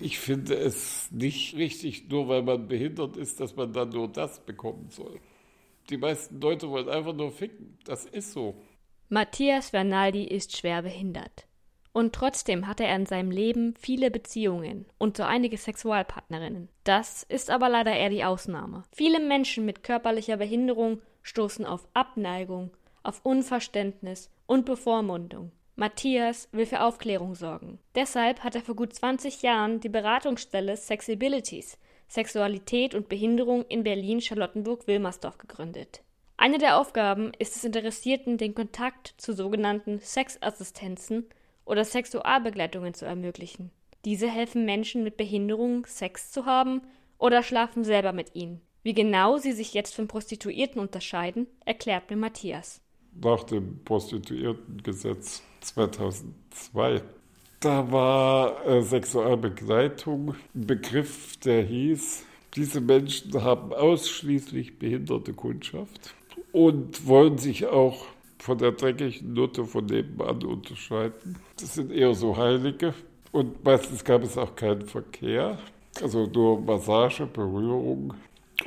Ich finde es nicht richtig, nur weil man behindert ist, dass man dann nur das bekommen soll. Die meisten Leute wollen einfach nur ficken. Das ist so. Matthias Vernaldi ist schwer behindert. Und trotzdem hatte er in seinem Leben viele Beziehungen und so einige Sexualpartnerinnen. Das ist aber leider eher die Ausnahme. Viele Menschen mit körperlicher Behinderung stoßen auf Abneigung, auf Unverständnis und Bevormundung. Matthias will für Aufklärung sorgen. Deshalb hat er vor gut 20 Jahren die Beratungsstelle Sexibilities, Sexualität und Behinderung in Berlin-Charlottenburg-Wilmersdorf gegründet. Eine der Aufgaben ist es Interessierten, den Kontakt zu sogenannten Sexassistenzen oder Sexualbegleitungen zu ermöglichen. Diese helfen Menschen mit Behinderung, Sex zu haben oder schlafen selber mit ihnen. Wie genau sie sich jetzt von Prostituierten unterscheiden, erklärt mir Matthias. Nach dem Prostituiertengesetz 2002. Da war äh, Sexualbegleitung ein Begriff, der hieß, diese Menschen haben ausschließlich behinderte Kundschaft und wollen sich auch von der dreckigen Nutte von nebenan unterscheiden. Das sind eher so Heilige und meistens gab es auch keinen Verkehr, also nur Massage, Berührung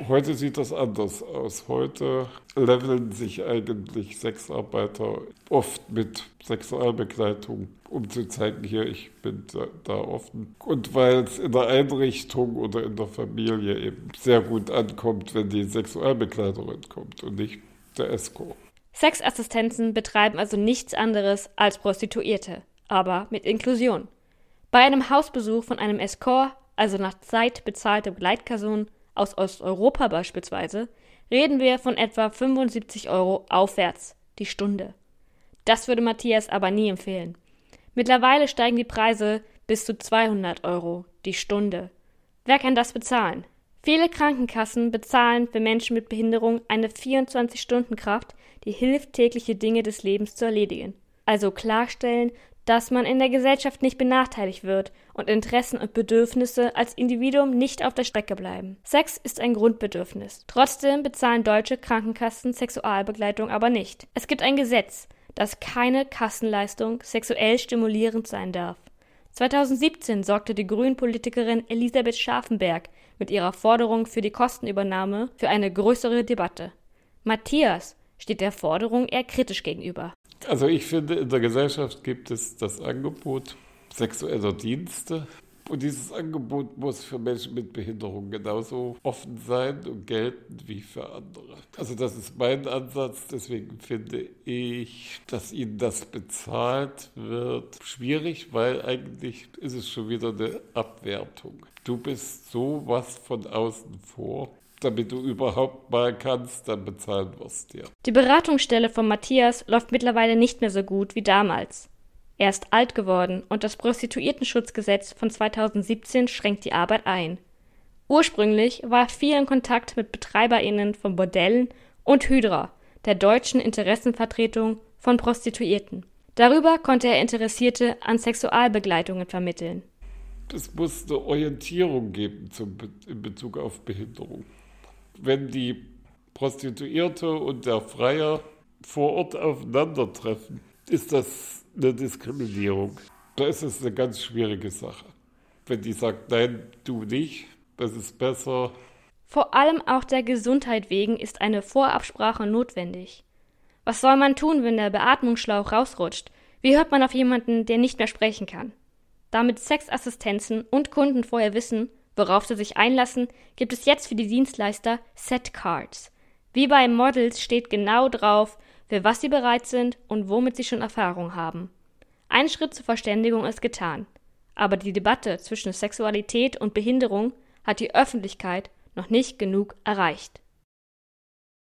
Heute sieht das anders aus. Heute leveln sich eigentlich Sexarbeiter oft mit Sexualbegleitung, um zu zeigen, hier, ich bin da, offen. Und weil es in der Einrichtung oder in der Familie eben sehr gut ankommt, wenn die Sexualbegleiterin kommt und nicht der Escort. Sexassistenzen betreiben also nichts anderes als Prostituierte, aber mit Inklusion. Bei einem Hausbesuch von einem Escort, also nach Zeit bezahlte Begleitperson, aus Osteuropa beispielsweise, reden wir von etwa 75 Euro aufwärts die Stunde. Das würde Matthias aber nie empfehlen. Mittlerweile steigen die Preise bis zu 200 Euro die Stunde. Wer kann das bezahlen? Viele Krankenkassen bezahlen für Menschen mit Behinderung eine 24-Stunden-Kraft, die hilft, tägliche Dinge des Lebens zu erledigen. Also klarstellen, dass man in der Gesellschaft nicht benachteiligt wird und Interessen und Bedürfnisse als Individuum nicht auf der Strecke bleiben. Sex ist ein Grundbedürfnis. Trotzdem bezahlen deutsche Krankenkassen Sexualbegleitung aber nicht. Es gibt ein Gesetz, dass keine Kassenleistung sexuell stimulierend sein darf. 2017 sorgte die Grünen-Politikerin Elisabeth Scharfenberg mit ihrer Forderung für die Kostenübernahme für eine größere Debatte. Matthias steht der Forderung eher kritisch gegenüber. Also ich finde, in der Gesellschaft gibt es das Angebot sexueller Dienste. Und dieses Angebot muss für Menschen mit Behinderung genauso offen sein und gelten wie für andere. Also das ist mein Ansatz. Deswegen finde ich, dass ihnen das bezahlt wird, schwierig, weil eigentlich ist es schon wieder eine Abwertung. Du bist so was von außen vor damit du überhaupt mal kannst, dann bezahlen wir es dir. Die Beratungsstelle von Matthias läuft mittlerweile nicht mehr so gut wie damals. Er ist alt geworden und das Prostituiertenschutzgesetz von 2017 schränkt die Arbeit ein. Ursprünglich war er viel in Kontakt mit BetreiberInnen von Bordellen und Hydra, der deutschen Interessenvertretung von Prostituierten. Darüber konnte er Interessierte an Sexualbegleitungen vermitteln. Es muss eine Orientierung geben zum, in Bezug auf Behinderung wenn die Prostituierte und der Freier vor Ort aufeinandertreffen, ist das eine Diskriminierung. Da ist es eine ganz schwierige Sache. Wenn die sagt, nein, du nicht, das ist besser. Vor allem auch der Gesundheit wegen ist eine Vorabsprache notwendig. Was soll man tun, wenn der Beatmungsschlauch rausrutscht? Wie hört man auf jemanden, der nicht mehr sprechen kann? Damit Sexassistenzen und Kunden vorher wissen, worauf sie sich einlassen, gibt es jetzt für die Dienstleister Set Cards. Wie bei Models steht genau drauf, für was sie bereit sind und womit sie schon Erfahrung haben. Ein Schritt zur Verständigung ist getan. Aber die Debatte zwischen Sexualität und Behinderung hat die Öffentlichkeit noch nicht genug erreicht.